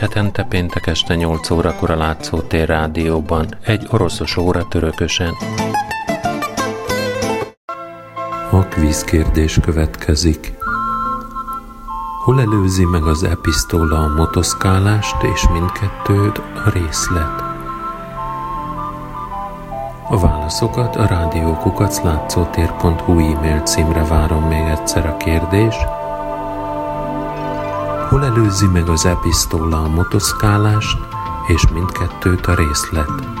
hetente péntek este 8 órakor a Látszótér rádióban, egy oroszos óra törökösen. A kvízkérdés következik. Hol előzi meg az episztóla a motoszkálást és mindkettőt a részlet? A válaszokat a rádiókukaclátszótér.hu e-mail címre várom még egyszer a kérdés – hol előzi meg az episztóla a motoszkálást, és mindkettőt a részlet.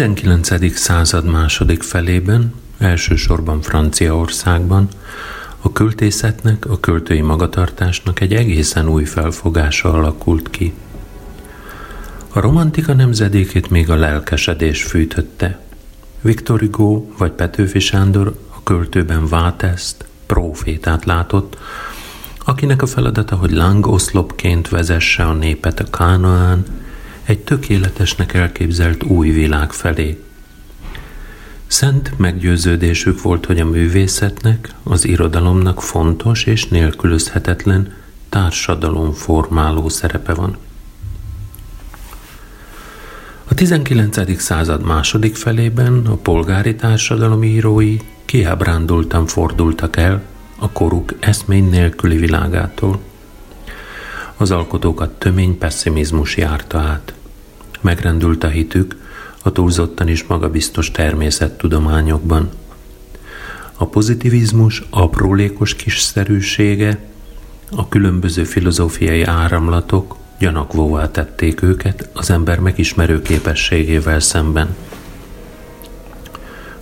19. század második felében, elsősorban Franciaországban, a költészetnek, a költői magatartásnak egy egészen új felfogása alakult ki. A romantika nemzedékét még a lelkesedés fűtötte. Viktor Hugo vagy Petőfi Sándor a költőben Váteszt, profétát látott, akinek a feladata, hogy lángoszlopként vezesse a népet a Kánaán, egy tökéletesnek elképzelt új világ felé. Szent meggyőződésük volt, hogy a művészetnek, az irodalomnak fontos és nélkülözhetetlen formáló szerepe van. A 19. század második felében a polgári társadalom írói kiábrándultan fordultak el a koruk eszmény nélküli világától. Az alkotókat tömény pessimizmus járta át. Megrendült a hitük a túlzottan is magabiztos természettudományokban. A pozitivizmus aprólékos kisszerűsége, a különböző filozófiai áramlatok gyanakvóvá tették őket az ember megismerő képességével szemben.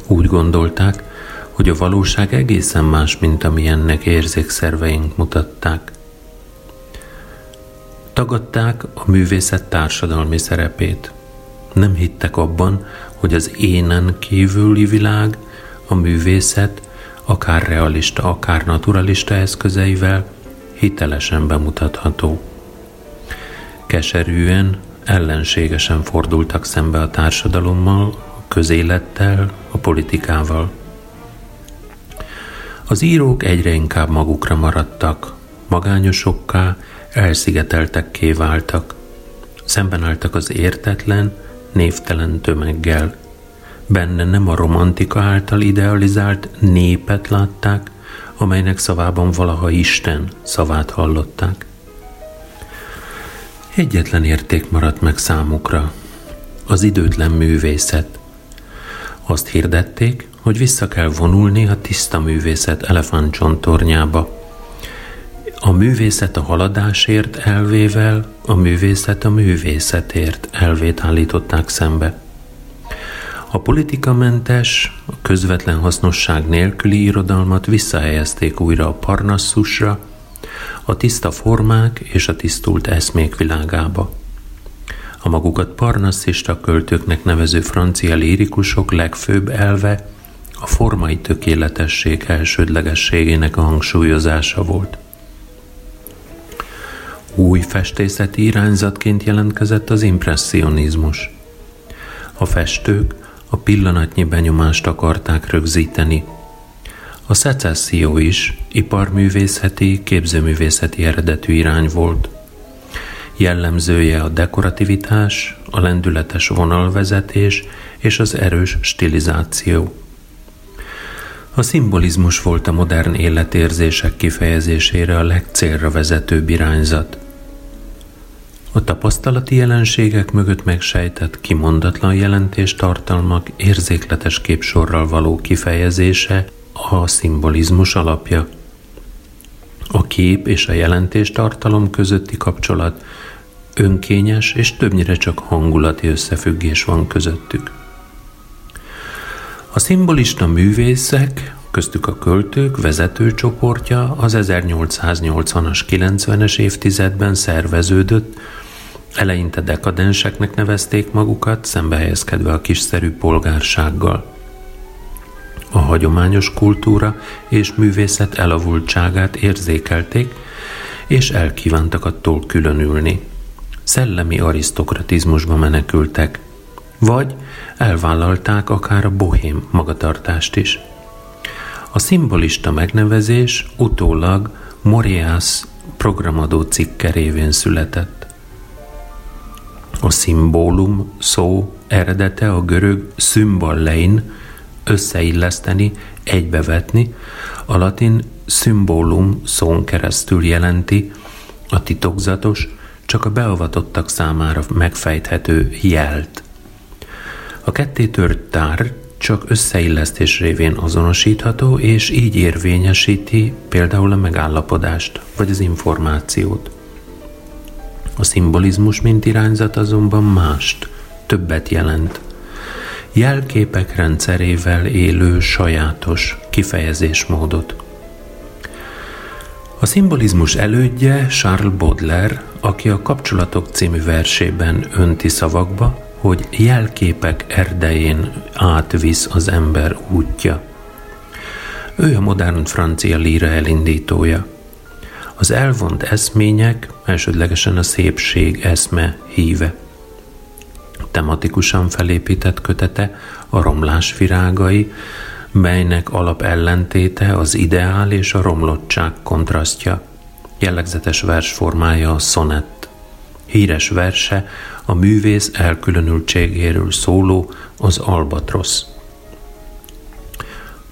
Úgy gondolták, hogy a valóság egészen más, mint amilyennek érzékszerveink mutatták. Tagadták a művészet társadalmi szerepét. Nem hittek abban, hogy az énen kívüli világ, a művészet, akár realista, akár naturalista eszközeivel hitelesen bemutatható. Keserűen, ellenségesen fordultak szembe a társadalommal, a közélettel, a politikával. Az írók egyre inkább magukra maradtak, magányosokká elszigeteltekké váltak. Szemben álltak az értetlen, névtelen tömeggel. Benne nem a romantika által idealizált népet látták, amelynek szavában valaha Isten szavát hallották. Egyetlen érték maradt meg számukra, az időtlen művészet. Azt hirdették, hogy vissza kell vonulni a tiszta művészet elefántcsontornyába, a művészet a haladásért elvével, a művészet a művészetért elvét állították szembe. A politikamentes, a közvetlen hasznosság nélküli irodalmat visszahelyezték újra a parnasszusra, a tiszta formák és a tisztult eszmék világába. A magukat parnasszista költőknek nevező francia lírikusok legfőbb elve a formai tökéletesség elsődlegességének a hangsúlyozása volt – új festészeti irányzatként jelentkezett az impressionizmus. A festők a pillanatnyi benyomást akarták rögzíteni. A szecesszió is iparművészeti, képzőművészeti eredetű irány volt. Jellemzője a dekorativitás, a lendületes vonalvezetés és az erős stilizáció. A szimbolizmus volt a modern életérzések kifejezésére a legcélra vezetőbb irányzat – a tapasztalati jelenségek mögött megsejtett kimondatlan jelentés tartalmak érzékletes képsorral való kifejezése a szimbolizmus alapja. A kép és a jelentés tartalom közötti kapcsolat önkényes és többnyire csak hangulati összefüggés van közöttük. A szimbolista művészek, köztük a költők vezető csoportja az 1880-as, 90-es évtizedben szerveződött, Eleinte dekadenseknek nevezték magukat, szembehelyezkedve a kiszerű polgársággal. A hagyományos kultúra és művészet elavultságát érzékelték, és elkívántak attól különülni. Szellemi arisztokratizmusba menekültek, vagy elvállalták akár a bohém magatartást is. A szimbolista megnevezés utólag Moriász programadó cikke révén született. A szimbólum szó eredete a görög szymballein összeilleszteni, egybevetni, a latin szimbólum szón keresztül jelenti a titokzatos, csak a beavatottak számára megfejthető jelt. A kettétört tár csak összeillesztés révén azonosítható, és így érvényesíti például a megállapodást, vagy az információt. A szimbolizmus, mint irányzat azonban mást, többet jelent. Jelképek rendszerével élő sajátos kifejezésmódot. A szimbolizmus elődje Charles Baudelaire, aki a Kapcsolatok című versében önti szavakba, hogy jelképek erdején átvisz az ember útja. Ő a modern francia líra elindítója. Az elvont eszmények elsődlegesen a szépség eszme híve. Tematikusan felépített kötete a romlás virágai, melynek alap ellentéte az ideál és a romlottság kontrasztja. Jellegzetes versformája a szonett. Híres verse a művész elkülönültségéről szóló az Albatrosz.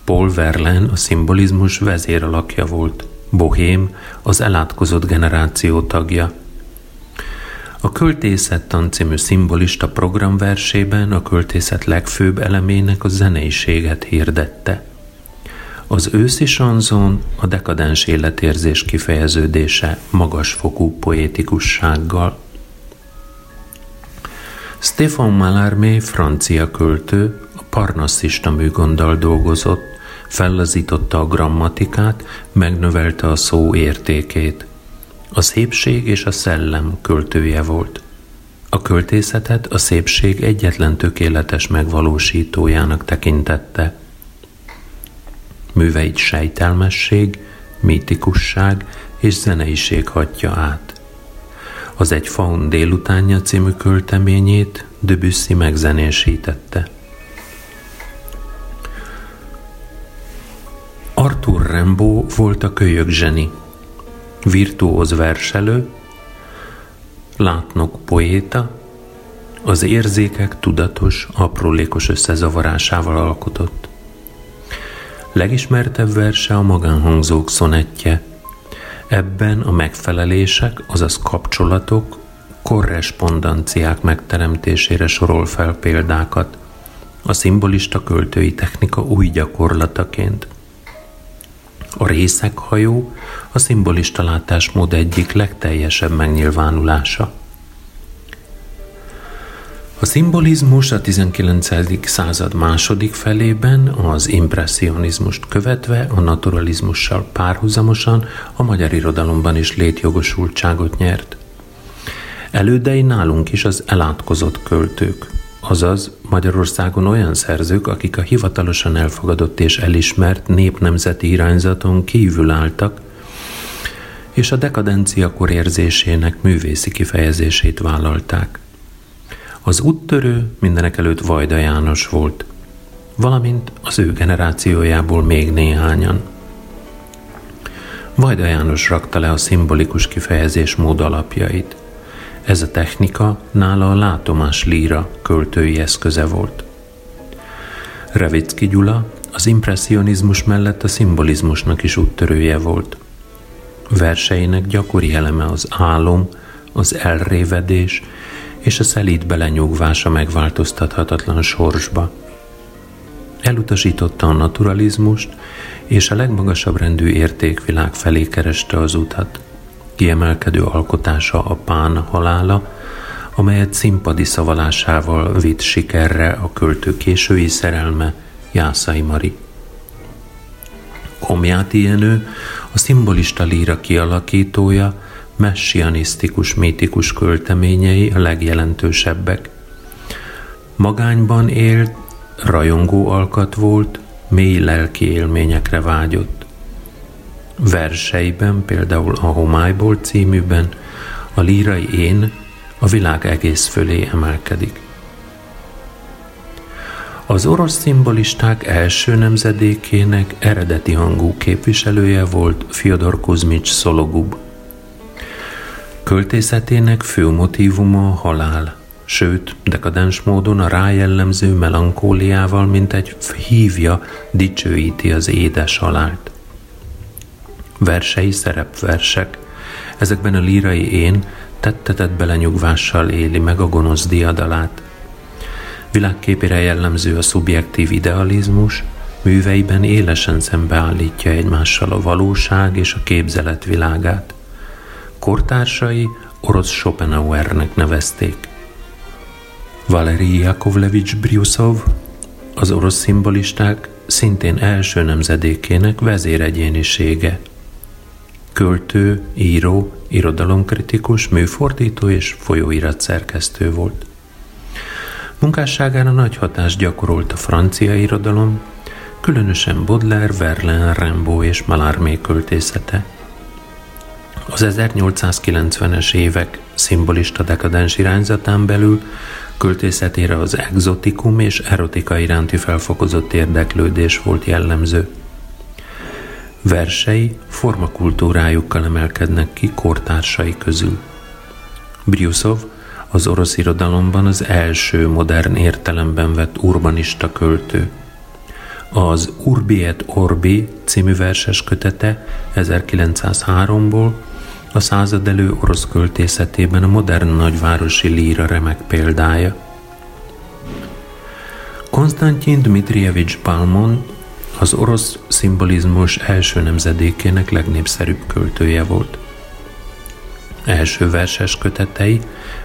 Paul Verlaine a szimbolizmus vezéralakja volt, Bohém az elátkozott generáció tagja. A Költészettan című szimbolista programversében a költészet legfőbb elemének a zeneiséget hirdette. Az őszi sanzon a dekadens életérzés kifejeződése magasfokú poétikussággal. Stefan Mallarmé francia költő a parnasszista műgonddal dolgozott, fellazította a grammatikát, megnövelte a szó értékét. A szépség és a szellem költője volt. A költészetet a szépség egyetlen tökéletes megvalósítójának tekintette. Műveit sejtelmesség, mítikusság és zeneiség hatja át. Az Egy faun délutánja című költeményét Debussy megzenésítette. Arthur Rimbaud volt a kölyök zseni, virtuóz verselő, látnok poéta, az érzékek tudatos, aprólékos összezavarásával alkotott. Legismertebb verse a magánhangzók szonettje, Ebben a megfelelések, azaz kapcsolatok, korrespondanciák megteremtésére sorol fel példákat, a szimbolista költői technika új gyakorlataként. A részeghajó a szimbolista látásmód egyik legteljesebb megnyilvánulása. A szimbolizmus a 19. század második felében az impressionizmust követve a naturalizmussal párhuzamosan a magyar irodalomban is létjogosultságot nyert. Elődei nálunk is az elátkozott költők, azaz Magyarországon olyan szerzők, akik a hivatalosan elfogadott és elismert népnemzeti irányzaton kívül álltak, és a dekadencia korérzésének művészi kifejezését vállalták. Az úttörő mindenek előtt Vajda János volt, valamint az ő generációjából még néhányan. Vajda János rakta le a szimbolikus kifejezés mód alapjait. Ez a technika nála a látomás líra költői eszköze volt. Revicki Gyula az impressionizmus mellett a szimbolizmusnak is úttörője volt. Verseinek gyakori eleme az álom, az elrévedés és a szelíd belenyugvása megváltoztathatatlan sorsba. Elutasította a naturalizmust, és a legmagasabb rendű értékvilág felé kereste az utat. Kiemelkedő alkotása a Pán halála, amelyet színpadi szavalásával vitt sikerre a költő késői szerelme, Jászai Mari. Komjáti Jenő, a szimbolista líra kialakítója, messianisztikus, mítikus költeményei a legjelentősebbek. Magányban élt, rajongó alkat volt, mély lelki élményekre vágyott. Verseiben, például a Homályból címűben, a lírai én a világ egész fölé emelkedik. Az orosz szimbolisták első nemzedékének eredeti hangú képviselője volt Fyodor Kuzmics Szologub. Költészetének fő motívuma a halál, sőt, dekadens módon a rájellemző melankóliával, mint egy hívja, dicsőíti az édes halált. Versei szerepversek, ezekben a lírai én tettetett belenyugvással éli meg a gonosz diadalát. Világképére jellemző a szubjektív idealizmus, műveiben élesen szembeállítja egymással a valóság és a képzelet világát. Kortársai orosz Schopenhauernek nevezték. Valeri Yakovlevich Bryusov, az orosz szimbolisták szintén első nemzedékének vezéregyénisége. Költő, író, irodalomkritikus, műfordító és folyóirat szerkesztő volt. Munkásságára nagy hatást gyakorolt a francia irodalom, különösen Baudelaire, Verlaine, Rimbaud és Mallarmé költészete. Az 1890-es évek szimbolista dekadens irányzatán belül költészetére az exotikum és erotika iránti felfokozott érdeklődés volt jellemző. Versei formakultúrájukkal emelkednek ki kortársai közül. Briusov az orosz irodalomban az első modern értelemben vett urbanista költő. Az Urbi et Orbi című verses kötete 1903-ból a század elő orosz költészetében a modern nagyvárosi líra remek példája. Konstantin Dmitrievich Balmon az orosz szimbolizmus első nemzedékének legnépszerűbb költője volt. Első verses kötetei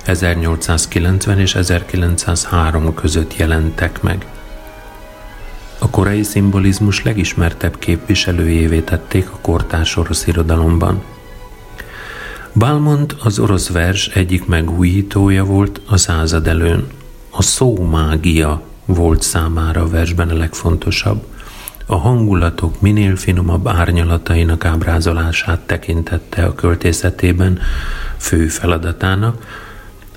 1890 és 1903 között jelentek meg. A korai szimbolizmus legismertebb képviselőjévé tették a kortárs orosz irodalomban. Balmont az orosz vers egyik megújítója volt a század előn. A szómágia volt számára a versben a legfontosabb – a hangulatok minél finomabb árnyalatainak ábrázolását tekintette a költészetében fő feladatának,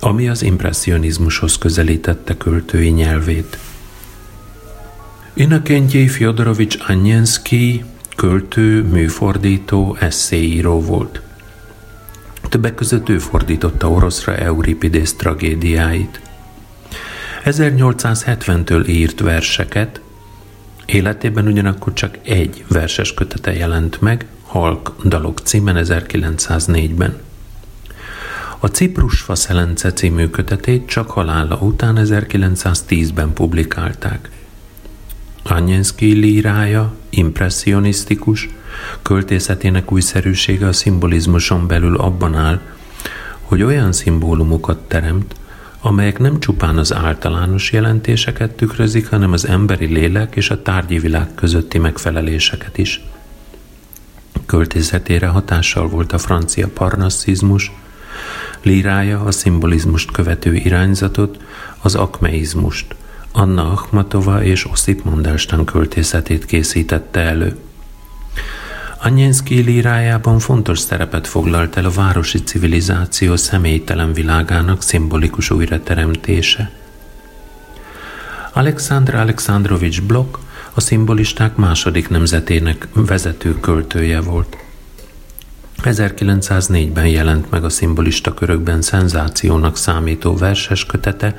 ami az impressionizmushoz közelítette költői nyelvét. Inakentjei Fyodorovics Anyenszki költő, műfordító, eszéíró volt. Többek között ő fordította oroszra Euripidész tragédiáit. 1870-től írt verseket, Életében ugyanakkor csak egy verses kötete jelent meg, Halk dalok címen 1904-ben. A Ciprus Faszelence című kötetét csak halála után 1910-ben publikálták. Anyenszki lírája impressionisztikus, költészetének újszerűsége a szimbolizmuson belül abban áll, hogy olyan szimbólumokat teremt, amelyek nem csupán az általános jelentéseket tükrözik, hanem az emberi lélek és a tárgyi világ közötti megfeleléseket is. Költészetére hatással volt a francia parnasszizmus, lírája a szimbolizmust követő irányzatot, az akmeizmust, Anna Akhmatova és Oszip Mandelstam költészetét készítette elő. Anyenszki lírájában fontos szerepet foglalt el a városi civilizáció személytelen világának szimbolikus újrateremtése. Alexandr Alexandrovics Blok a szimbolisták második nemzetének vezető költője volt. 1904-ben jelent meg a szimbolista körökben szenzációnak számító verses kötete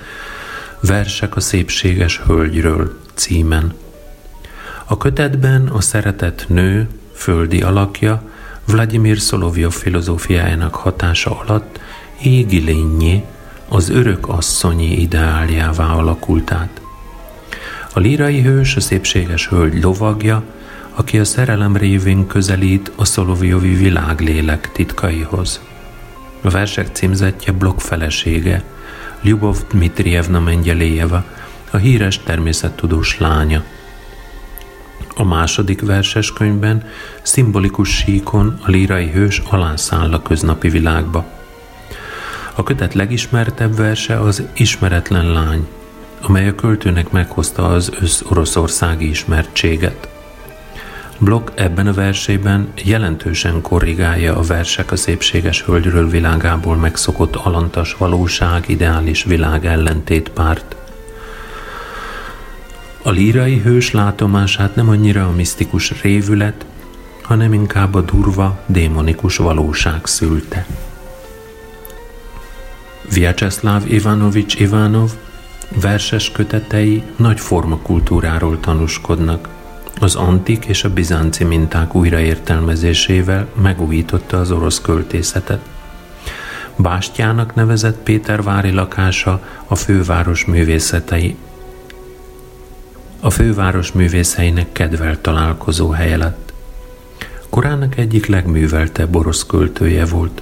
Versek a szépséges hölgyről címen. A kötetben a szeretett nő földi alakja Vladimir Szolovjov filozófiájának hatása alatt égi lényé, az örök asszonyi ideáljává alakult át. A lírai hős a szépséges hölgy lovagja, aki a szerelem révén közelít a Szolovjovi világlélek titkaihoz. A versek címzetje blokk felesége, Lyubov Dmitrievna Mengyeléjeva, a híres természettudós lánya – A második verses könyvben szimbolikus síkon a lírai hős alászáll a köznapi világba. A kötet legismertebb verse az Ismeretlen lány, amely a költőnek meghozta az össz-oroszországi ismertséget. Block ebben a versében jelentősen korrigálja a versek a szépséges hölgyről világából megszokott alantas valóság, ideális világ ellentét párt. A lírai hős látomását nem annyira a misztikus révület, hanem inkább a durva, démonikus valóság szülte. Vyacheslav Ivanovics Ivanov verses kötetei nagy formakultúráról tanúskodnak. Az antik és a bizánci minták újraértelmezésével megújította az orosz költészetet. Bástyának nevezett Pétervári lakása a főváros művészetei a főváros művészeinek kedvelt találkozó helye lett. Korának egyik legműveltebb orosz költője volt.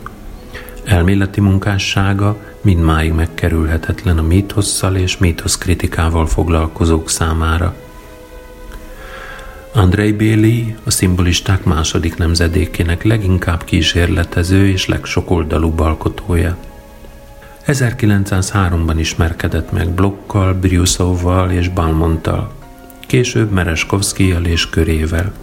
Elméleti munkássága mindmáig megkerülhetetlen a mítosszal és mítosz kritikával foglalkozók számára. Andrei Béli a szimbolisták második nemzedékének leginkább kísérletező és legsokoldalúbb alkotója. 1903-ban ismerkedett meg Blokkal, Briuszovval és Balmonttal később Mereskovszkijal és körével.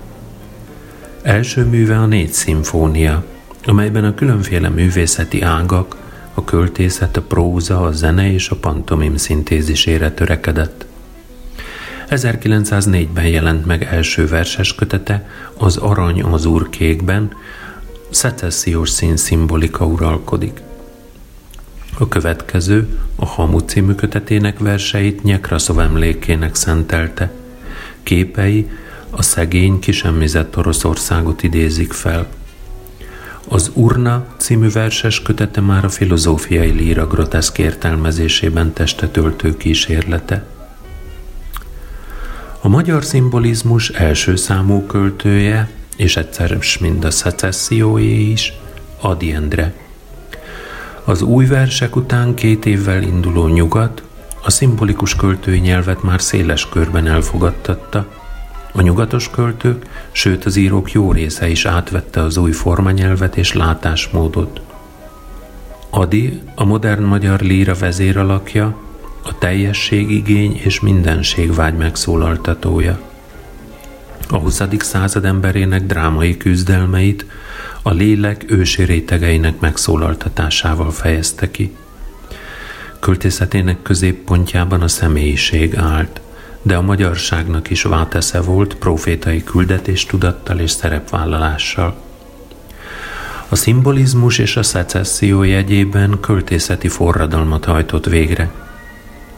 Első műve a négy szimfónia, amelyben a különféle művészeti ágak, a költészet, a próza, a zene és a pantomim szintézisére törekedett. 1904-ben jelent meg első verses kötete, az Arany az kékben, szecessziós szín szimbolika uralkodik. A következő, a Hamu című kötetének verseit Nyekraszov emlékének szentelte – Képei a szegény, kisemmizett Oroszországot idézik fel. Az Urna című verses kötete már a filozófiai líra groteszk értelmezésében testetöltő kísérlete. A magyar szimbolizmus első számú költője, és egyszer mind a szecesszióé is, Adi Endre. Az új versek után két évvel induló nyugat a szimbolikus költői nyelvet már széles körben elfogadtatta. A nyugatos költők, sőt az írók jó része is átvette az új formanyelvet és látásmódot. Adi, a modern magyar líra vezéralakja, a teljességigény és mindenségvágy megszólaltatója. A 20. század emberének drámai küzdelmeit a lélek ősi rétegeinek megszólaltatásával fejezte ki. Költészetének középpontjában a személyiség állt, de a magyarságnak is váltesze volt profétai küldetés tudattal és szerepvállalással. A szimbolizmus és a szecesszió jegyében költészeti forradalmat hajtott végre.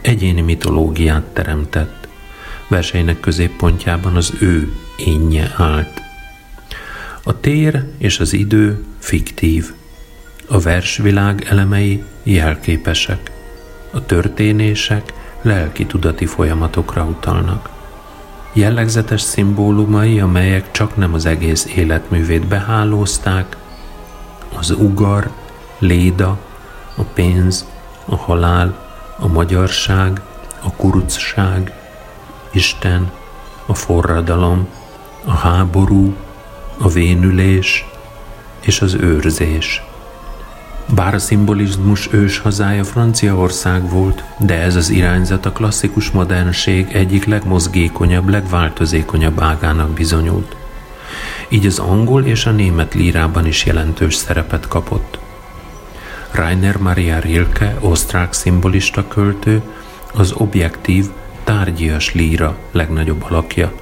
Egyéni mitológiát teremtett. Verseinek középpontjában az ő énje állt. A tér és az idő fiktív. A versvilág elemei jelképesek. A történések lelki tudati folyamatokra utalnak. Jellegzetes szimbólumai, amelyek csak nem az egész életművét behálózták, az ugar, léda, a pénz, a halál, a magyarság, a kurucság, Isten, a forradalom, a háború, a vénülés és az őrzés. Bár a szimbolizmus ős hazája Franciaország volt, de ez az irányzat a klasszikus modernség egyik legmozgékonyabb, legváltozékonyabb ágának bizonyult. Így az angol és a német lírában is jelentős szerepet kapott. Rainer Maria Rilke, osztrák szimbolista költő, az objektív, tárgyias líra legnagyobb alakja –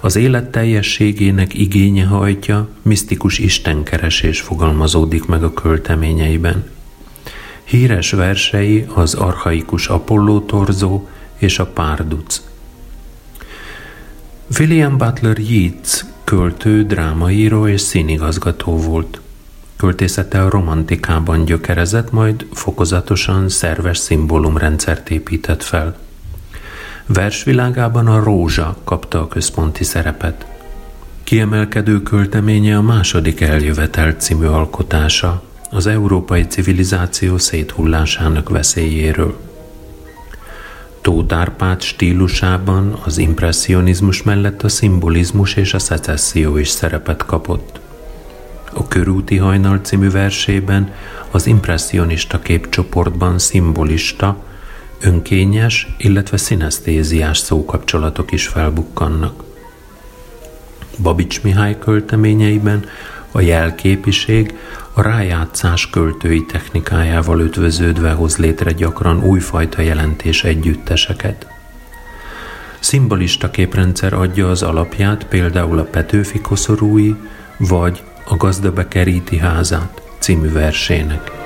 az élet teljességének igénye hajtja, misztikus istenkeresés fogalmazódik meg a költeményeiben. Híres versei az archaikus Apolló torzó és a párduc. William Butler Yeats költő, drámaíró és színigazgató volt. Költészete a romantikában gyökerezett, majd fokozatosan szerves szimbólumrendszert épített fel – Versvilágában a rózsa kapta a központi szerepet. Kiemelkedő költeménye a második eljövetel című alkotása, az európai civilizáció széthullásának veszélyéről. Tóth Árpád stílusában az impressionizmus mellett a szimbolizmus és a szecesszió is szerepet kapott. A Körúti hajnal című versében az impressionista képcsoportban szimbolista, önkényes, illetve szinesztéziás szókapcsolatok is felbukkannak. Babics Mihály költeményeiben a jelképiség a rájátszás költői technikájával ötvöződve hoz létre gyakran újfajta jelentés együtteseket. Szimbolista képrendszer adja az alapját például a Petőfi koszorúi vagy a Gazda bekeríti házát című versének.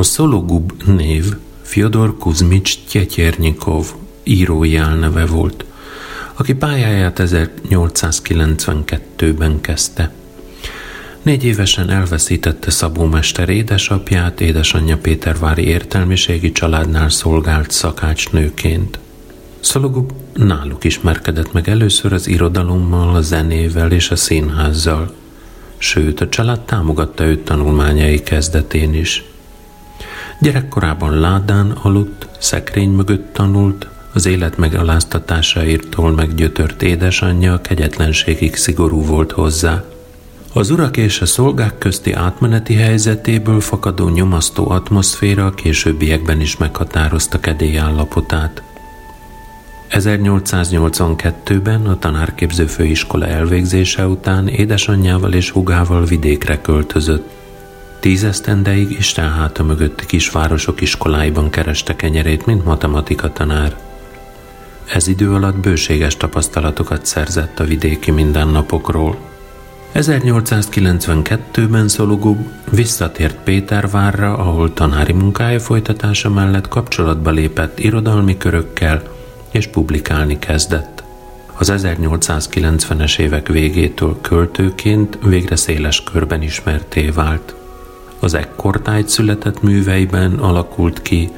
A Szologub név Fyodor Kuzmics Tyetyernyikov írói álneve volt, aki pályáját 1892-ben kezdte. Négy évesen elveszítette Szabó Mester édesapját, édesanyja Pétervári értelmiségi családnál szolgált szakácsnőként. Szologub náluk ismerkedett meg először az irodalommal, a zenével és a színházzal. Sőt, a család támogatta őt tanulmányai kezdetén is – Gyerekkorában ládán aludt, szekrény mögött tanult, az élet megaláztatásairtól meggyötört édesanyja kegyetlenségig szigorú volt hozzá. Az urak és a szolgák közti átmeneti helyzetéből fakadó nyomasztó atmoszféra a későbbiekben is meghatározta kedélyállapotát. 1882-ben a tanárképző főiskola elvégzése után édesanyjával és hugával vidékre költözött. Tízesztendeig Isten háta mögötti kisvárosok iskoláiban kereste kenyerét, mint matematika tanár. Ez idő alatt bőséges tapasztalatokat szerzett a vidéki mindennapokról. 1892-ben Szologub visszatért Pétervárra, ahol tanári munkája folytatása mellett kapcsolatba lépett irodalmi körökkel, és publikálni kezdett. Az 1890-es évek végétől költőként végre széles körben ismerté vált. Az ekkortájt született műveiben alakult ki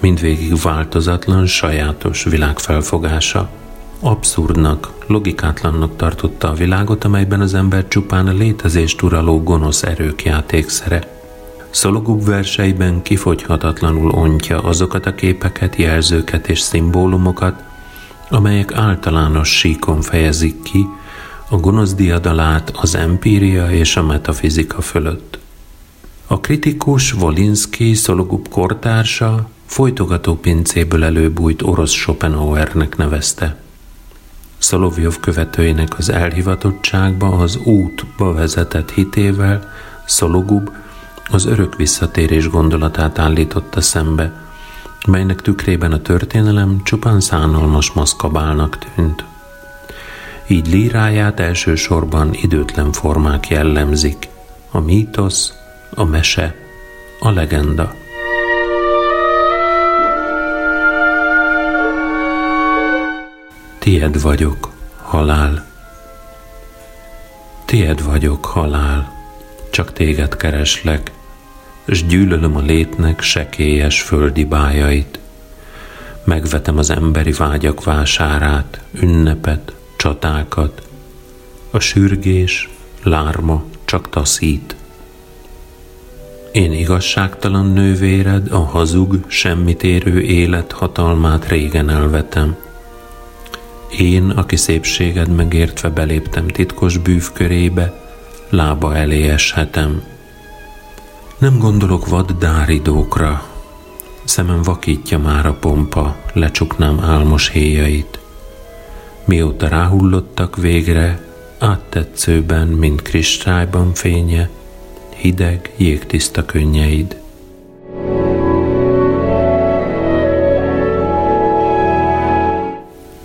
mindvégig változatlan, sajátos világfelfogása. Abszurdnak, logikátlannak tartotta a világot, amelyben az ember csupán a létezést uraló gonosz erők játékszere. Szologub verseiben kifogyhatatlanul ontja azokat a képeket, jelzőket és szimbólumokat, amelyek általános síkon fejezik ki a gonosz diadalát az empíria és a metafizika fölött. A kritikus Wolinski Szologub kortársa folytogató pincéből előbújt orosz Schopenhauernek nevezte. Szolovjov követőinek az elhivatottságba, az útba vezetett hitével Szologub az örök visszatérés gondolatát állította szembe, melynek tükrében a történelem csupán szánalmas maszkabálnak tűnt. Így líráját elsősorban időtlen formák jellemzik, a mítosz, a mese, a legenda. Tied vagyok, halál. Tied vagyok, halál. Csak téged kereslek, s gyűlölöm a létnek sekélyes földi bájait. Megvetem az emberi vágyak vásárát, ünnepet, csatákat. A sürgés, lárma csak taszít. Én igazságtalan nővéred, a hazug, semmit érő élet hatalmát régen elvetem. Én, aki szépséged megértve beléptem titkos bűvkörébe, lába elé eshetem. Nem gondolok vad dáridókra, szemem vakítja már a pompa, lecsuknám álmos héjait. Mióta ráhullottak végre, áttetszőben, mint kristályban fénye, hideg, jégtiszta könnyeid.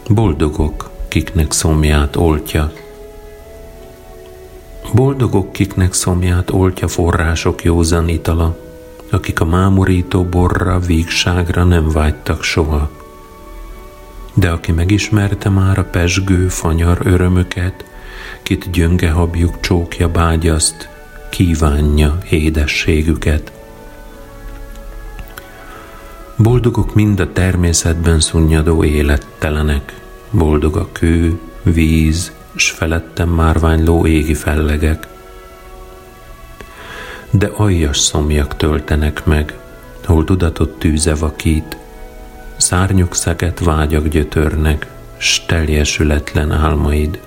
Boldogok, kiknek szomját oltja. Boldogok, kiknek szomját oltja források józan itala, akik a mámorító borra, vígságra nem vágytak soha. De aki megismerte már a pesgő, fanyar örömöket, kit gyönge habjuk csókja bágyaszt, kívánja édességüket. Boldogok mind a természetben szunnyadó élettelenek, boldog a kő, víz, s felettem márványló égi fellegek. De aljas szomjak töltenek meg, hol tudatot tűze vakít, szárnyuk szeget vágyak gyötörnek, s teljesületlen álmaid.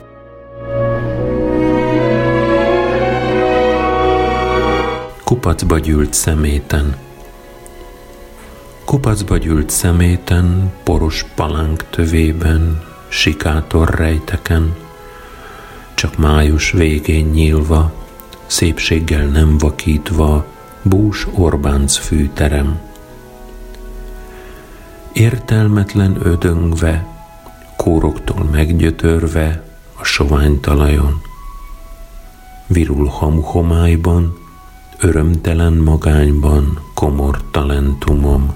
Kupacba gyűlt szeméten, Kupacba gyűlt szeméten, poros palánk tövében, sikátor rejteken, csak május végén nyílva, szépséggel nem vakítva, bús Orbánc fűterem. Értelmetlen ödöngve, kóroktól meggyötörve a sovány talajon. Virul hamuhomályban, örömtelen magányban komor talentumom.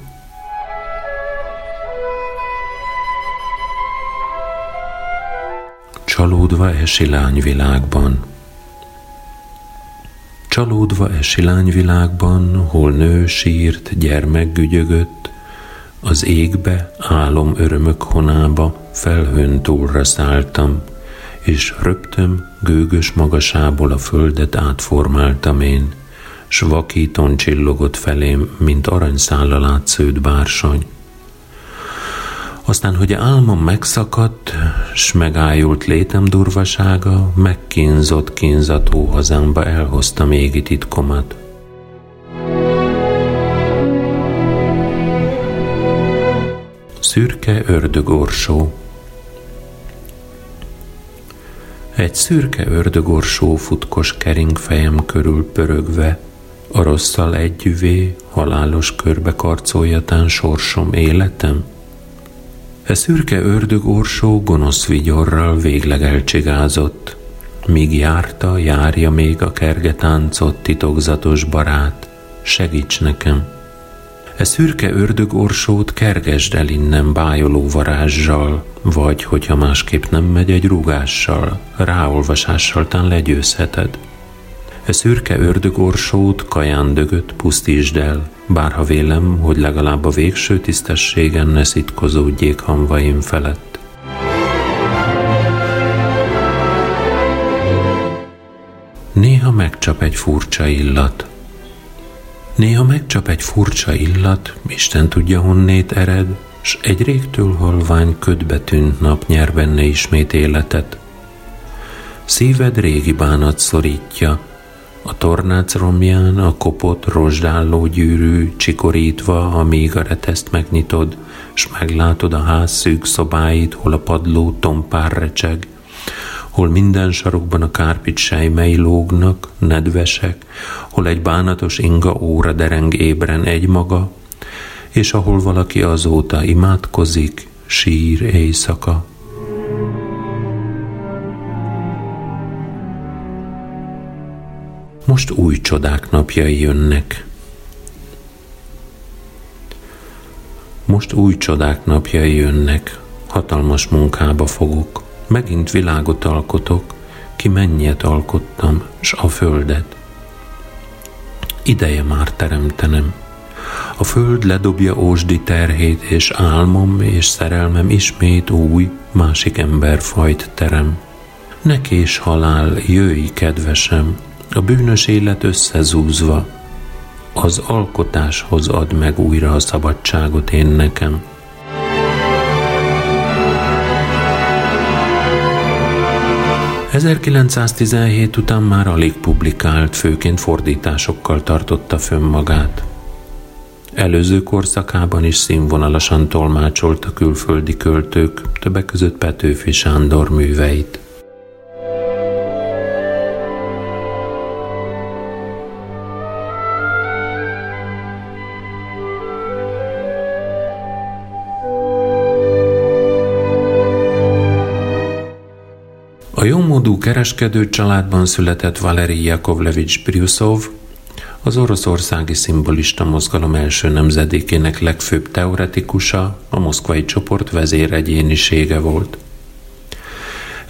Csalódva esi lányvilágban. Csalódva esi lányvilágban, hol nő sírt, gyermek gügyögött, az égbe, álom örömök honába felhőn túlra szálltam, és röptöm gőgös magasából a földet átformáltam én, s vakíton csillogott felém, mint aranyszállal átsződ bársony. Aztán, hogy álmom megszakadt, s megájult létem durvasága, megkínzott kínzató hazámba elhozta égi titkomat. Szürke ördögorsó Egy szürke ördögorsó futkos kering fejem körül pörögve, a rosszal együvé, halálos körbe karcoljatán sorsom életem? E szürke ördög orsó gonosz vigyorral végleg elcsigázott, míg járta, járja még a kergetáncot titokzatos barát, segíts nekem. E szürke ördög orsót kergesd el innen bájoló varázsjal, vagy, hogyha másképp nem megy egy rúgással, ráolvasással tán legyőzheted. E szürke ördögorsót, kaján dögöt pusztítsd el, bárha vélem, hogy legalább a végső tisztességen ne szitkozódjék hamvaim felett. Néha megcsap egy furcsa illat. Néha megcsap egy furcsa illat, Isten tudja honnét ered, s egy régtől halvány ködbe tűnt nap nyer benne ismét életet. Szíved régi bánat szorítja, a tornác romján a kopott rozsdálló gyűrű csikorítva, amíg a reteszt megnyitod, s meglátod a ház szűk szobáit, hol a padló tompár recseg, hol minden sarokban a kárpit sejmei lógnak, nedvesek, hol egy bánatos inga óra dereng ébren egymaga, és ahol valaki azóta imádkozik, sír éjszaka. Most új csodák napjai jönnek. Most új csodák napjai jönnek, hatalmas munkába fogok, megint világot alkotok, ki mennyet alkottam, s a földet. Ideje már teremtenem. A föld ledobja ósdi terhét, és álmom és szerelmem ismét új, másik emberfajt terem. Nekés halál, jöjj, kedvesem, a bűnös élet összezúzva, az alkotáshoz ad meg újra a szabadságot én nekem. ...1917 után már alig publikált, főként fordításokkal tartotta fönn magát. Előző korszakában is színvonalasan tolmácsolta külföldi költők, többek között Petőfi Sándor műveit. A jómódú kereskedő családban született Valeri Jakovlevics Bryusov, az oroszországi szimbolista mozgalom első nemzedékének legfőbb teoretikusa, a moszkvai csoport vezéregyénisége volt.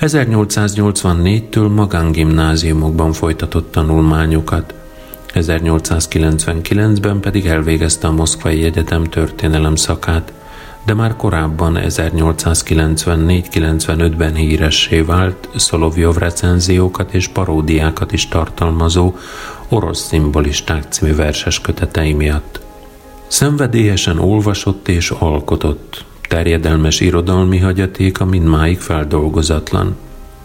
1884-től magángimnáziumokban folytatott tanulmányokat, 1899-ben pedig elvégezte a Moszkvai Egyetem történelem szakát, de már korábban 1894-95-ben híressé vált Szolovjov recenziókat és paródiákat is tartalmazó Orosz szimbolisták című verses kötetei miatt. Szenvedélyesen olvasott és alkotott, terjedelmes irodalmi hagyatéka mindmáig feldolgozatlan.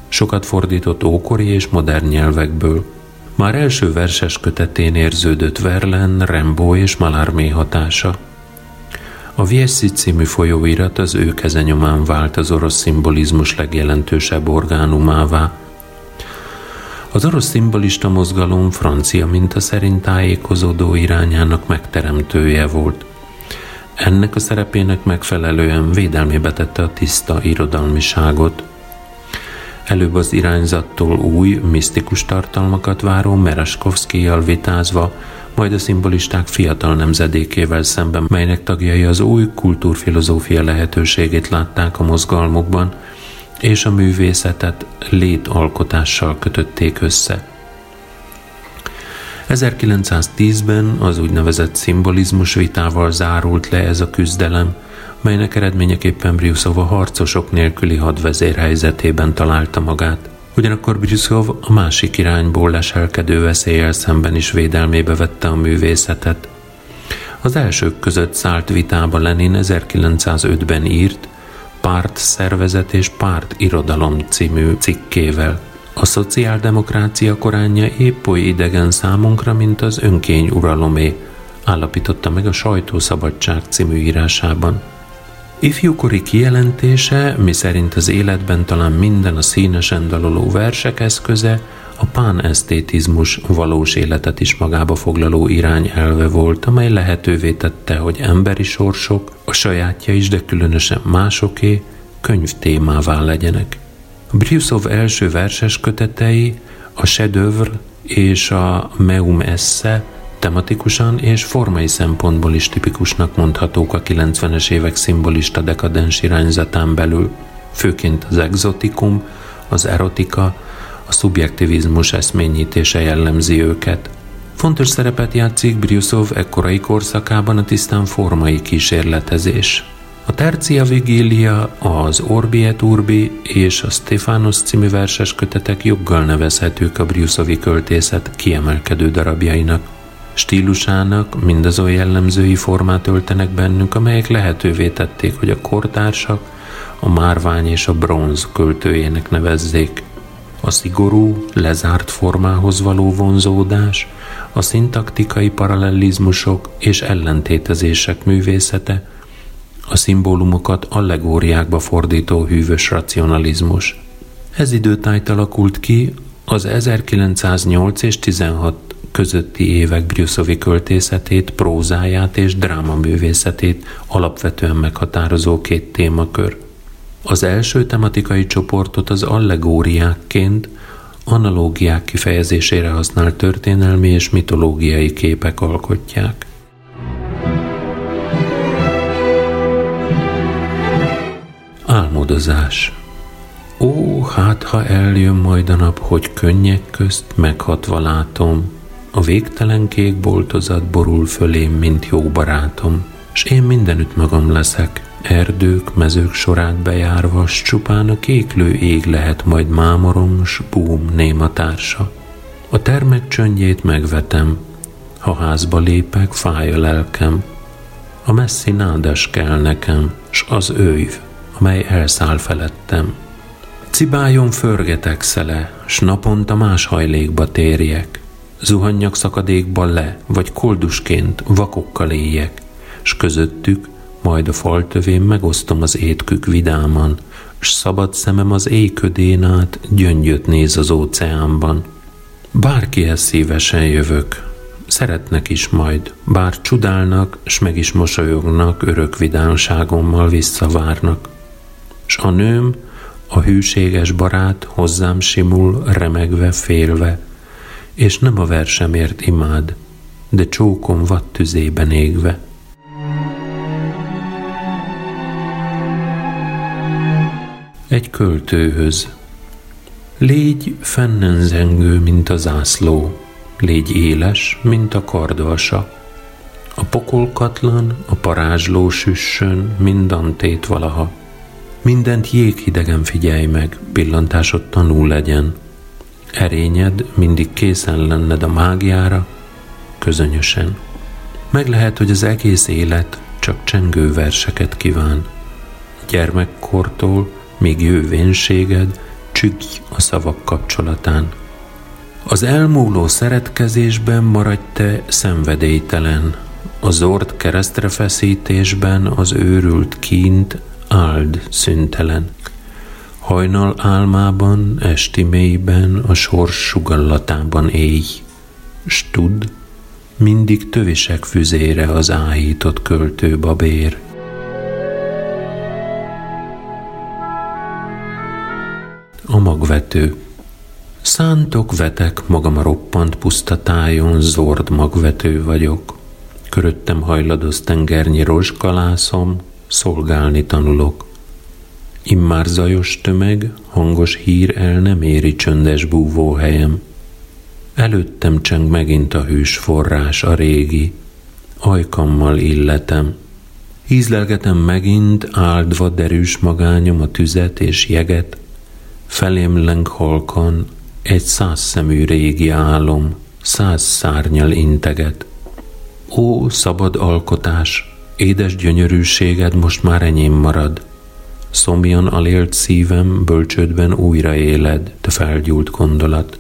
Sokat fordított ókori és modern nyelvekből. Már első verses kötetén érződött Verlen, Rembo és Mallarmé hatása. A Vieszi című folyóirat az ő kezenyomán vált az orosz szimbolizmus legjelentősebb orgánumává, az orosz szimbolista mozgalom francia minta szerint tájékozódó irányának megteremtője volt. Ennek a szerepének megfelelően védelmébe tette a tiszta irodalmiságot. Előbb az irányzattól új, misztikus tartalmakat váró Mereskovszkijjal vitázva, majd a szimbolisták fiatal nemzedékével szemben, melynek tagjai az új kultúrfilozófia lehetőségét látták a mozgalmukban, és a művészetet létalkotással kötötték össze. 1910-ben az úgynevezett szimbolizmus vitával zárult le ez a küzdelem, melynek eredményeképpen Briuszov a harcosok nélküli hadvezér helyzetében találta magát. Ugyanakkor Briuszov a másik irányból leselkedő veszélyel szemben is védelmébe vette a művészetet. Az elsők között szállt vitába Lenin 1905-ben írt, Párt szervezet és párt irodalom című cikkével. A szociáldemokrácia koránja épp oly idegen számunkra, mint az önkény uralomé, állapította meg a Sajtószabadság című írásában. Ifjúkori kijelentése, miszerint az életben talán minden a színesen daloló versek eszköze, a pánesztétizmus valós életet is magába foglaló irányelve volt, amely lehetővé tette, hogy emberi sorsok, a sajátja is, de különösen másoké, könyv témává legyenek. Briusov első verses kötetei, a Chedövr és a Meum Esse tematikusan és formai szempontból is tipikusnak mondhatók a 90-es évek szimbolista dekadens irányzatán belül, főként az exotikum, az erotika, a szubjektivizmus eszményítése jellemzi őket. Fontos szerepet játszik Briusov ekkorai korszakában a tisztán formai kísérletezés. A Tercia Vigília, az Orbi et Urbi és a Stefanos című verses kötetek joggal nevezhetők a Briusovi költészet kiemelkedő darabjainak. Stílusának mindazon jellemzői formát öltenek bennünk, amelyek lehetővé tették, hogy a kortársak a márvány és a bronz költőjének nevezzék a szigorú, lezárt formához való vonzódás, a szintaktikai paralellizmusok és ellentétezések művészete, a szimbólumokat allegóriákba fordító hűvös racionalizmus. Ez időtájt alakult ki az 1908 és 16 közötti évek Brüsszovi költészetét, prózáját és drámaművészetét alapvetően meghatározó két témakör. Az első tematikai csoportot az allegóriákként, analógiák kifejezésére használt történelmi és mitológiai képek alkotják. Álmodozás Ó, hát ha eljön majd a nap, hogy könnyek közt meghatva látom, a végtelen kék boltozat borul fölém, mint jó barátom, s én mindenütt magam leszek, erdők, mezők sorát bejárva, s csupán a kéklő ég lehet majd mámorom, s búm néma. A termek csöndjét megvetem, ha házba lépek, fáj a lelkem. A messzi nádas kell nekem, s az őjv, amely elszáll felettem. Cibáljon förgetek szele, s naponta más hajlékba térjek. Zuhanjak szakadékba le, vagy koldusként vakokkal éljek, s közöttük majd a faltövén megosztom az étkük vidáman, s szabad szemem az éjködén át gyöngyöt néz az óceánban. Bárkihez szívesen jövök, szeretnek is majd, bár csudálnak, s meg is mosolyognak, örök vidánságommal visszavárnak. S a nőm, a hűséges barát hozzám simul, remegve, félve, és nem a versemért imád, de csókom vad tüzében égve. Egy költőhöz. Légy fennenzengő, mint az ászló, légy éles, mint a kardvasa. A pokolkatlan, a parázsló süssön, mindantét valaha. Mindent jéghidegen figyelj meg, pillantásod tanul legyen. Erényed mindig készen lenned a mágiára, közönösen. Meg lehet, hogy az egész élet csak csengő verseket kíván. Gyermekkortól még jövővénséged csüggj a szavak kapcsolatán. Az elmúló szeretkezésben maradj te szenvedélytelen, a zord keresztrefeszítésben az őrült kint áld szüntelen. Hajnal álmában, esti mélyben, a sors sugallatában éj, s tudd, mindig tövisek füzére az áhított költő babér. A magvető Szántok vetek, magam a roppant puszta tájon, zord magvető vagyok. Köröttem hajladoz tengernyi rozskalászom, szolgálni tanulok. Immár zajos tömeg, hangos hír el nem éri csöndes búvóhelyem. Előttem cseng megint a hűs forrás, a régi, ajkammal illetem. Ízlelgetem megint, áldva derűs magányom a tüzet és jeget, felém leng halkan, egy száz szemű régi álom, száz szárnyal integet. Ó, szabad alkotás, édes gyönyörűséged most már enyém marad. Szomjan alélt szívem, bölcsődben újra éled, te felgyúlt gondolat.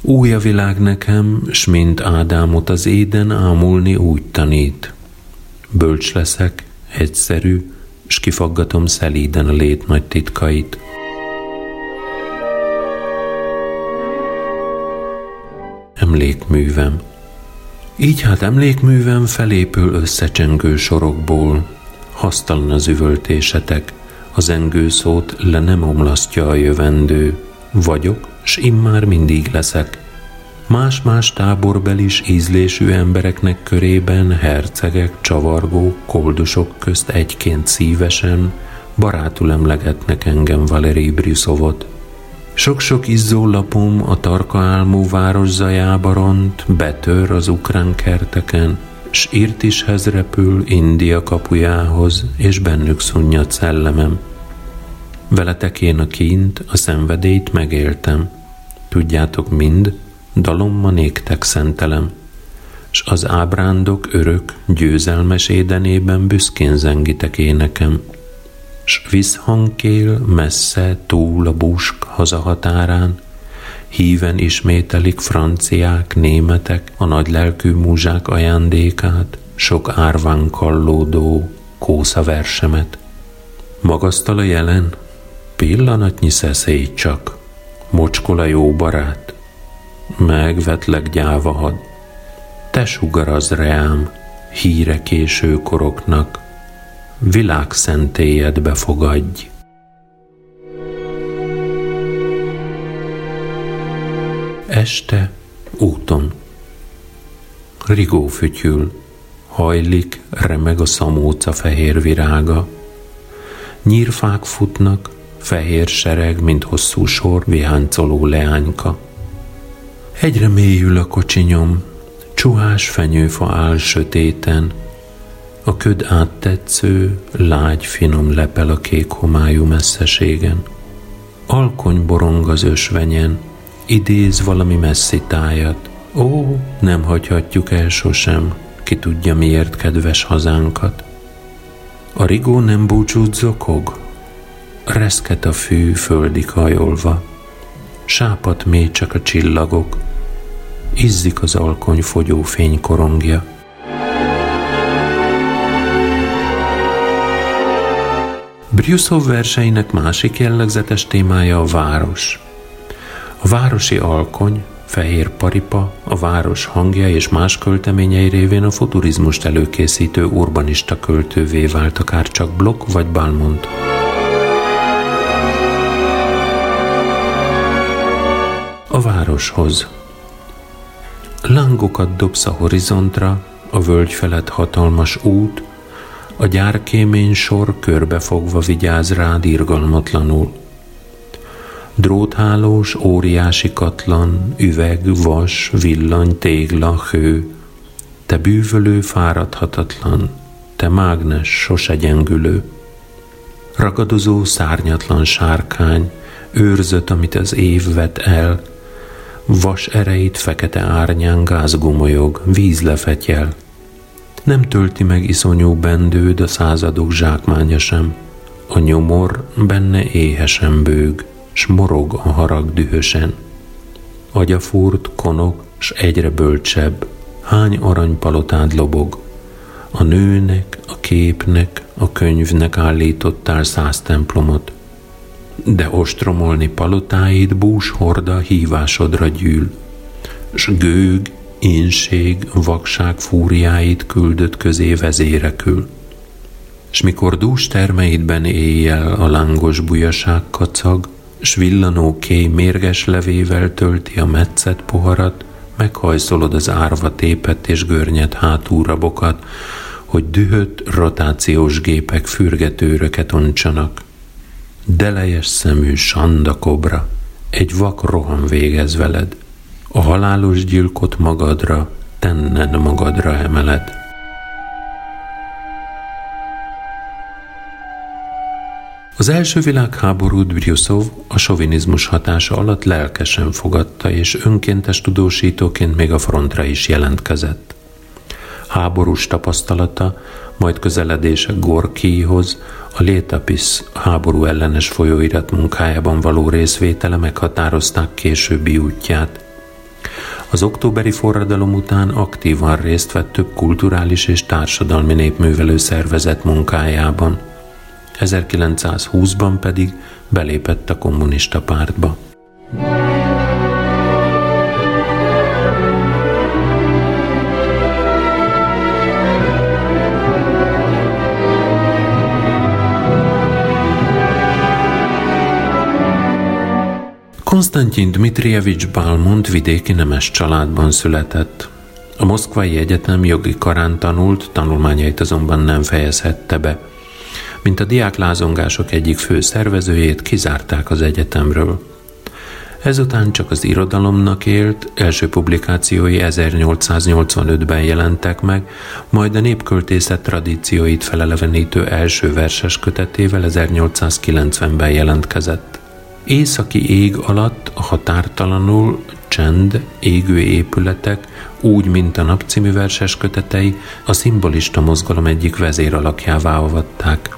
Új a világ nekem, s mint Ádámot az éden ámulni úgy tanít. Bölcs leszek, egyszerű, s kifaggatom szelíden a lét nagy titkait. Emlékművem Így hát emlékművem felépül összecsengő sorokból, hasztalan az üvöltésetek, az engő szót le nem omlasztja a jövendő. Vagyok, s immár mindig leszek. Más-más táborbelis ízlésű embereknek körében hercegek, csavargók, koldusok közt egyként szívesen, barátul emlegetnek engem Valeri Briszovot. Sok-sok izzólapom a tarka álmú város zajába ront, betör az ukrán kerteken, s Irtishez repül India kapujához, és bennük szunnyad szellemem. Veletek én a kint, a szenvedélyt megéltem. Tudjátok mind, dalomma néktek szentelem, s az ábrándok örök, győzelmes édenében büszkén zengitek énekem, s visszhangkél messze túl a busk hazahatárán, híven ismételik franciák, németek a nagylelkű múzsák ajándékát, sok árván kallódó kósza versemet. Magasztal a jelen, pillanatnyi szeszély csak, mocskol a jó barát, megvetlek gyáva had. Te sugaraz reám, híre későkoroknak, világszentélyedbe fogadj. Este úton. Rigó fütyül, hajlik, remeg a szamóca fehér virága. Nyírfák futnak, fehér sereg, mint hosszú sor, viháncoló leányka. Egyre mélyül a kocsinyom, csuhás fenyőfa áll sötéten, a köd áttetsző, lágy, finom lepel a kék homályú messzeségen. Alkony borong az ösvenyen, idéz valami messzi tájat. Ó, nem hagyhatjuk el sosem, ki tudja miért kedves hazánkat. A rigó nem búcsút zokog, reszket a fű földi kajolva, sápat mély csak a csillagok, izzik az alkony fogyó fénykorongja. Briuszov verseinek másik jellegzetes témája a város. A városi alkony, fehér paripa, a város hangja és más költeményei révén a futurizmust előkészítő urbanista költővé vált akár csak Block vagy Balmont. A városhoz Lángokat dobsz a horizontra, a völgy felett hatalmas út, a gyárkémény sor körbefogva vigyáz rád irgalmatlanul. Dróthálós, óriási katlan, üveg, vas, villany, tégla, hő, te bűvölő, fáradhatatlan, te mágnes, sose gyengülő. Ragadozó, szárnyatlan sárkány, őrzött, amit az év vet el, vas ereit fekete árnyán gázgumolyog, víz lefetyel. Nem tölti meg iszonyú bendőd a századok zsákmánya sem, a nyomor benne éhesen bőg, s morog a harag dühösen. Agyafúrt, konok, s egyre bölcsebb, hány aranypalotád lobog. A nőnek, a képnek, a könyvnek állítottál száz templomot, de ostromolni palotáid bús horda hívásodra gyűl, s gőg, énség, vakság fúriáit küldött közé vezérekül. S mikor dús termeidben éjjel a lángos bujaság kacag, s villanó kéj mérges levével tölti a metszet poharat, meghajszolod az árva tépet és görnyet hátúrabokat, hogy dühött rotációs gépek fürgetőröket ontsanak. Delejes szemű sanda kobra, egy vak roham végez veled, a halálos gyilkot magadra, tennen magadra emeled. Az első világháborút Brjuszov a sovinizmus hatása alatt lelkesen fogadta, és önkéntes tudósítóként még a frontra is jelentkezett. Háborús tapasztalata, majd közeledése Gorkihoz, a Létapis háború ellenes folyóirat munkájában való részvétele meghatározták későbbi útját. Az októberi forradalom után aktívan részt vett több kulturális és társadalmi népművelő szervezet munkájában – 1920-ban pedig belépett a kommunista pártba. Konstantin Dmitrievics Balmont vidéki nemes családban született. A Moszkvai Egyetem jogi karán tanult, tanulmányait azonban nem fejezhette be – mint a diáklázongások egyik fő szervezőjét kizárták az egyetemről. Ezután csak az irodalomnak élt, első publikációi 1885-ben jelentek meg, majd a népköltészet tradícióit felelevenítő első verses kötetével 1890-ben jelentkezett. Északi ég alatt a határtalanul csend, égő épületek, úgy, mint a nap című verses kötetei, a szimbolista mozgalom egyik vezéralakjává avatták.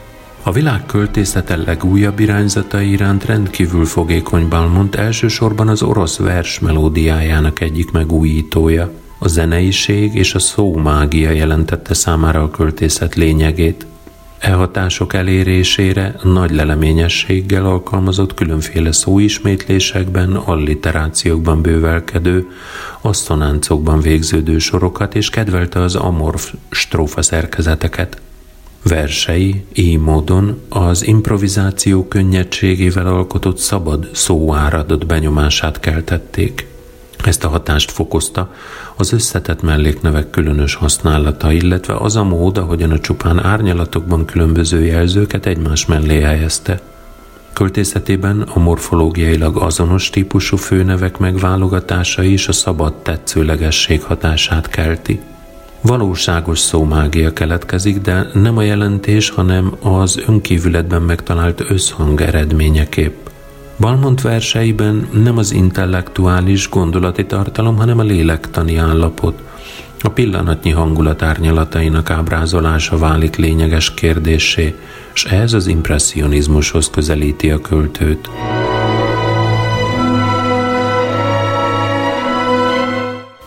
A világ költészete legújabb irányzatai iránt rendkívül fogékony Balmont elsősorban az orosz vers melódiájának egyik megújítója. A zeneiség és a szómágia jelentette számára a költészet lényegét. E hatások elérésére nagy leleményességgel alkalmazott különféle szóismétlésekben, alliterációkban bővelkedő, asszonáncokban végződő sorokat, és kedvelte az amorf strófa szerkezeteket. Versei így módon az improvizáció könnyedségével alkotott szabad szóáradat benyomását keltették. Ezt a hatást fokozta az összetett melléknevek különös használata, illetve az a mód, ahogyan a csupán árnyalatokban különböző jelzőket egymás mellé helyezte. Költészetében a morfológiailag azonos típusú főnevek megválogatása is a szabad tetszőlegesség hatását kelti. Valóságos szómágia keletkezik, de nem a jelentés, hanem az önkívületben megtalált összhang eredményeképp. Balmont verseiben nem az intellektuális gondolati tartalom, hanem a lélektani állapot, a pillanatnyi hangulat árnyalatainak ábrázolása válik lényeges kérdésé, és ez az impressionizmushoz közelíti a költőt.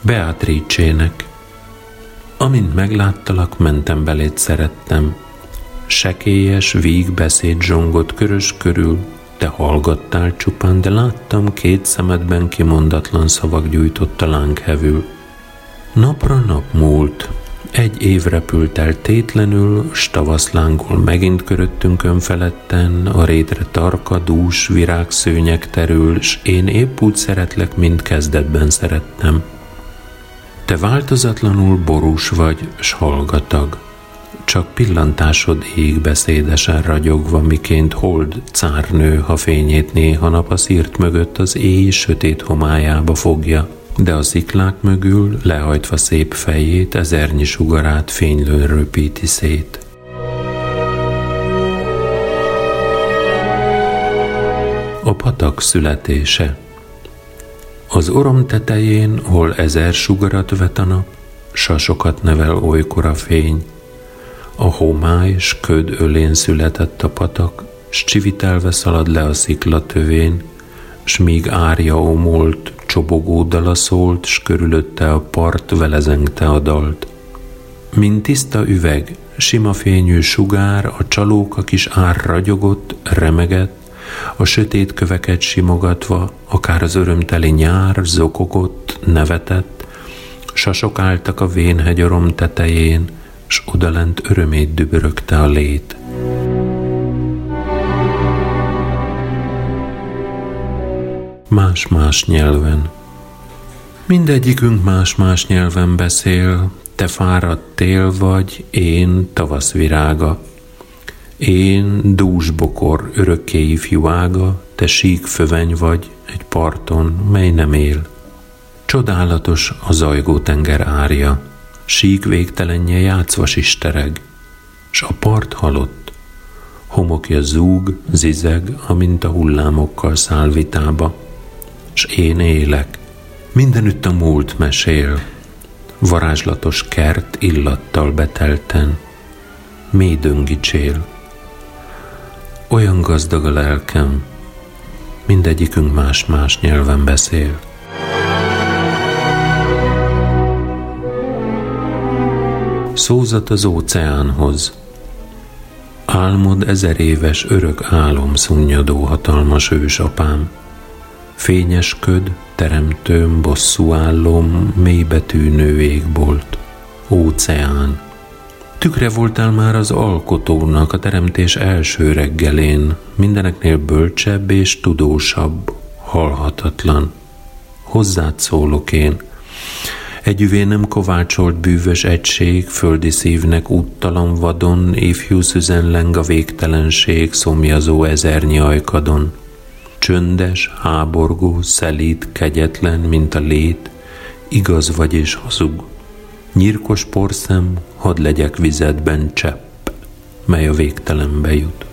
Beatrice-nek Amint megláttalak, mentem belét szerettem. Sekélyes, víg beszéd zsongott körös körül, te hallgattál csupán, de láttam két szemedben kimondatlan szavak gyújtott a lánghevül. Napra nap múlt, egy év repült el tétlenül, stavaszlánkol megint köröttünk önfeletten, a rétre tarka, dús virágszőnyek terül, s én épp úgy szeretlek, mint kezdetben szerettem. Te változatlanul borús vagy, s hallgatag. Csak pillantásod ég beszédesen ragyogva, miként hold cárnő, ha fényét néha nap a szírt mögött az éj sötét homályába fogja, de a sziklák mögül, lehajtva szép fejét, ezernyi sugarát fénylőn röpíti szét. A patak születése Az orom tetején, hol ezer sugarat vet a nap, sasokat nevel olykor a fény, a homály s köd ölén született a patak, s csivitelve szalad le a szikla tövén, s míg árja omolt, csobogó dala szólt, s körülötte a part velezengte a dalt. Mint tiszta üveg, sima fényű sugár, a csalóka kis ár ragyogott, remegett, a sötét köveket simogatva, akár az örömteli nyár zokogott, nevetett, sasok álltak a vénhegyorom tetején, s odalent örömét dübörögte a lét. Más-más nyelven. Mindegyikünk más-más nyelven beszél, te fáradt tél vagy, én tavaszvirága. Én dúsbokor örökké ifjú ága, te sík föveny vagy egy parton, mely nem él. Csodálatos a zajgó tenger árja, sík végtelenje játszva sistereg, s a part halott. Homokja zúg, zizeg, amint a hullámokkal száll vitába, s én élek. Mindenütt a múlt mesél, varázslatos kert illattal betelten, mély döngicsél. Olyan gazdag a lelkem, mindegyikünk más-más nyelven beszél. Szózat az óceánhoz. Álmod ezer éves örök álom szunnyadó hatalmas ősapám. Fényes köd, teremtőm, bosszúállom, mélybetű nőégbolt. Óceán. Tükre voltál már az alkotónak a teremtés első reggelén, mindeneknél bölcsebb és tudósabb, halhatatlan. Hozzád szólok én, Együvé nem kovácsolt bűvös egység, földi szívnek úttalan vadon, ifjú szüzen leng a végtelenség, szomjazó ezernyi ajkadon. Csöndes, háborgó, szelít, kegyetlen, mint a lét, igaz vagy és hazug. Nyírkos porszem, hadd legyek vizedben csepp, mely a végtelenbe jut.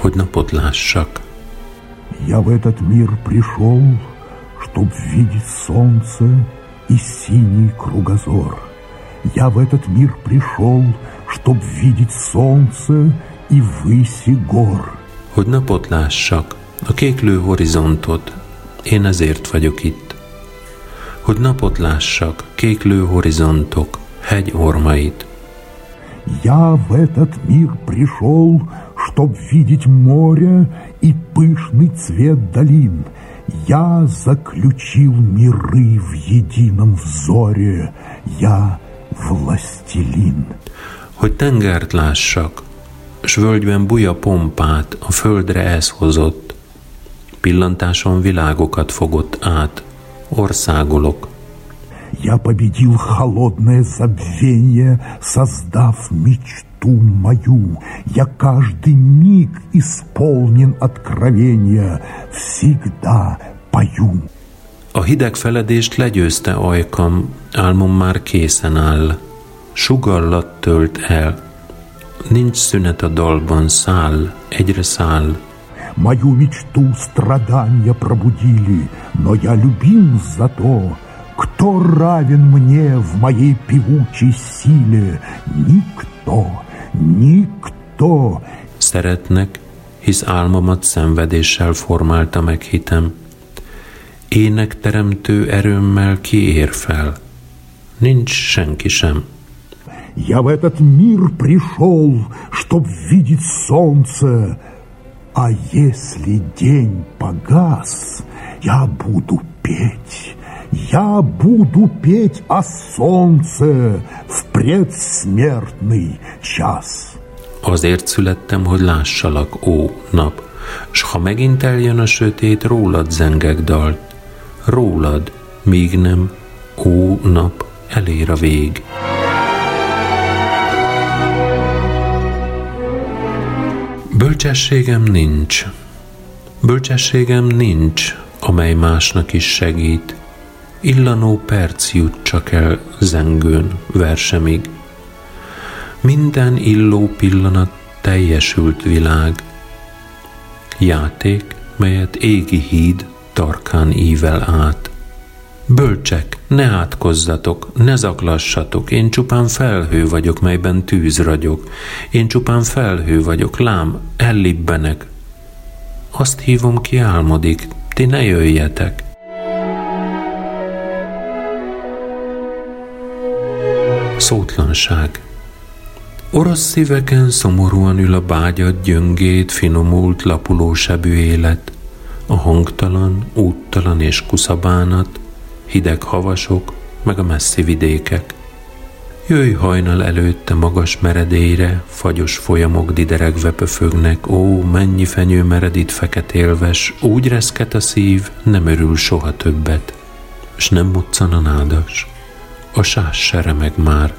Hogy napot lássak, Я в этот мир пришел, чтоб видеть солнце и синий кругозор. Я в этот мир пришел, чтоб видеть солнце и выси gor. Hogy napot lássak, a kéklő horizontot, én ezért vagyok itt. Hogy napot lássak, kéklő horizontok, hegy ormait. Я в этот мир пришел, чтоб видеть море и пышный цвет долин. Я заключил миры в едином взоре, я властелин. Hogy tengert lássak, s völgyben buja pompát a földre ez hozott, pillantáson világokat fogott át, országolok, Я победил холодное забвение, создав мечту мою. Я каждый миг исполнен откровения, всегда пою. A hideg feledést legyőzte ajkam, álmom már készen áll. Sugallat tölt el. Nincs szünet a dalban, száll, egyre száll. Мою мечту страдания пробудили, но я любим зато, Кто равен мне в моей певучей силе? Никто, никто. Szeretnek, hisz álmomat szenvedéssel formálta meg hitem. Ének teremtő erőmmel kiér fel. Nincs senki sem. Я в этот мир пришел, чтоб видеть солнце, а если день погас, я буду петь, Я буду петь о солнце в предсмертный час. Azért születtem, hogy lássalak, ó nap, s ha megint eljön a sötét, rólad zengek dalt, rólad, míg nem, ó nap, elér a vég. Bölcsességem nincs, bölcsességem nincs, amely másnak is segít, illanó perc jut csak el zengőn versemig. Minden illó pillanat teljesült világ, játék, melyet égi híd tarkán ível át. Bölcsek, ne átkozzatok, ne zaklassatok, én csupán felhő vagyok, melyben tűz ragyog. Én csupán felhő vagyok, lám, ellibbenek. Azt hívom ki álmodik, ti ne jöjjetek. Szótlanság Orosz szíveken szomorúan ül a bágyat gyöngét, finomult, lapulósebű élet, a hangtalan, úttalan és kuszabánat, hideg havasok, meg a messzi vidékek. Jöjj hajnal előtte magas meredélyre, fagyos folyamok dideregve pöfögnek, ó, mennyi fenyő mered itt feketélves, úgy reszket a szív, nem örül soha többet, s nem muccan a nádas. A sás se remeg már,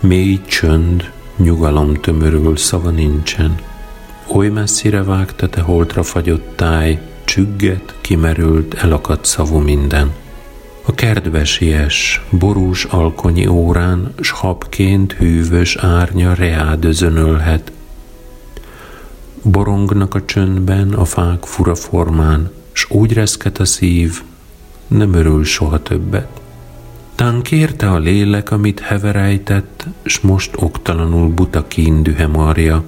Mély csönd, nyugalom tömörül, szava nincsen. Oly messzire vágta te holtra fagyott táj, csügget, kimerült, elakadt szavú minden. A kertbe siess, borús alkonyi órán, s habként hűvös árnya reádözönölhet. Borongnak a csöndben a fák fura formán, s úgy reszket a szív, nem örül soha többet. Tán kérte a lélek, amit heverejtett, s most oktalanul buta kín dühe marja,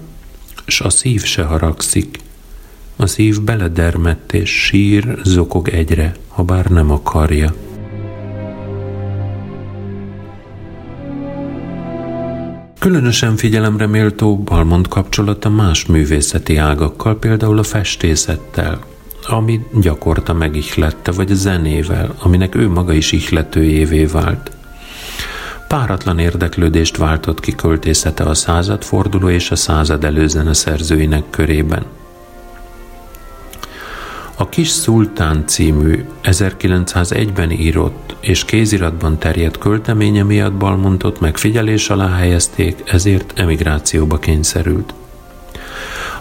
s a szív se haragszik. A szív beledermett, és sír, zokog egyre, ha bár nem akarja. Különösen figyelemre méltó Balmond kapcsolata más művészeti ágakkal, például a festészettel, ami gyakorta megihlette, vagy a zenével, aminek ő maga is ihletőjévé vált. Páratlan érdeklődést váltott ki költészete a századforduló és a század előzene szerzőinek körében. A Kis Szultán című 1901-ben írott és kéziratban terjedt költeménye miatt Balmontot megfigyelés alá helyezték, ezért emigrációba kényszerült.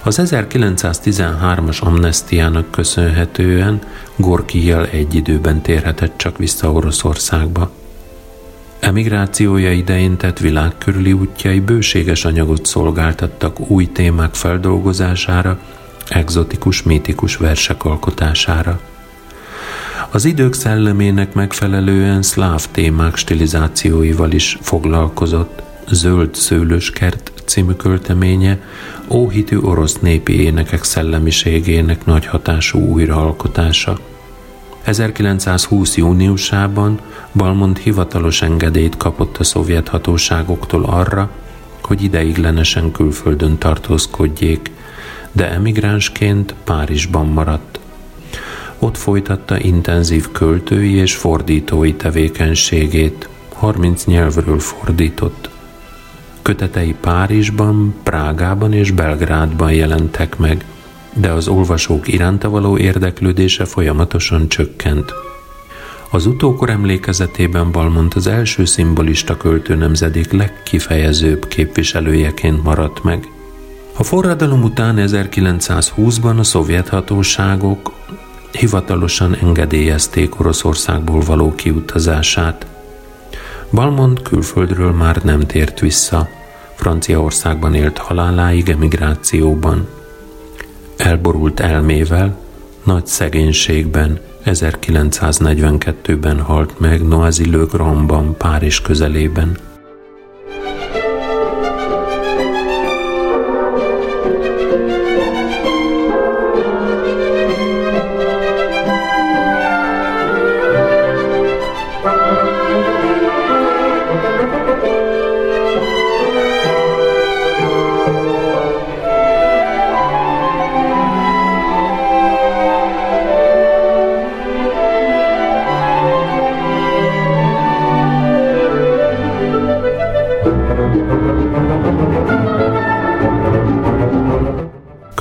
Az 1913-as amnestiának köszönhetően Gorkijjal egy időben térhetett csak vissza Oroszországba. Emigrációja idején tett világkörüli útjai bőséges anyagot szolgáltattak új témák feldolgozására, egzotikus, mítikus versek alkotására. Az idők szellemének megfelelően szláv témák stilizációival is foglalkozott. Zöld szőlőskert című költeménye óhitű orosz népi énekek szellemiségének nagy hatású újraalkotása. 1920. júniusában Balmond hivatalos engedélyt kapott a szovjet hatóságoktól arra, hogy ideiglenesen külföldön tartózkodjék, de emigránsként Párizsban maradt. Ott folytatta intenzív költői és fordítói tevékenységét, 30 nyelvről fordított. Kötetei Párizsban, Prágában és Belgrádban jelentek meg, de az olvasók iránta való érdeklődése folyamatosan csökkent. Az utókor emlékezetében Balmont az első szimbolista költő nemzedék legkifejezőbb képviselőjeként maradt meg. A forradalom után 1920-ban a szovjet hatóságok hivatalosan engedélyezték Oroszországból való kiutazását. Balmond külföldről már nem tért vissza. Franciaországban élt haláláig emigrációban. Elborult elmével, nagy szegénységben 1942-ben halt meg Noisy-le-Grandban, Párizs közelében.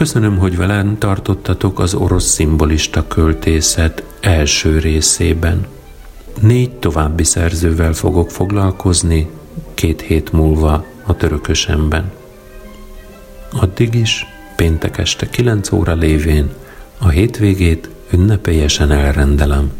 Köszönöm, hogy velem tartottatok az orosz szimbolista költészet első részében. Négy további szerzővel fogok foglalkozni két hét múlva a törökösemben. Addig is, péntek este 9 óra lévén, a hétvégét ünnepélyesen elrendelem.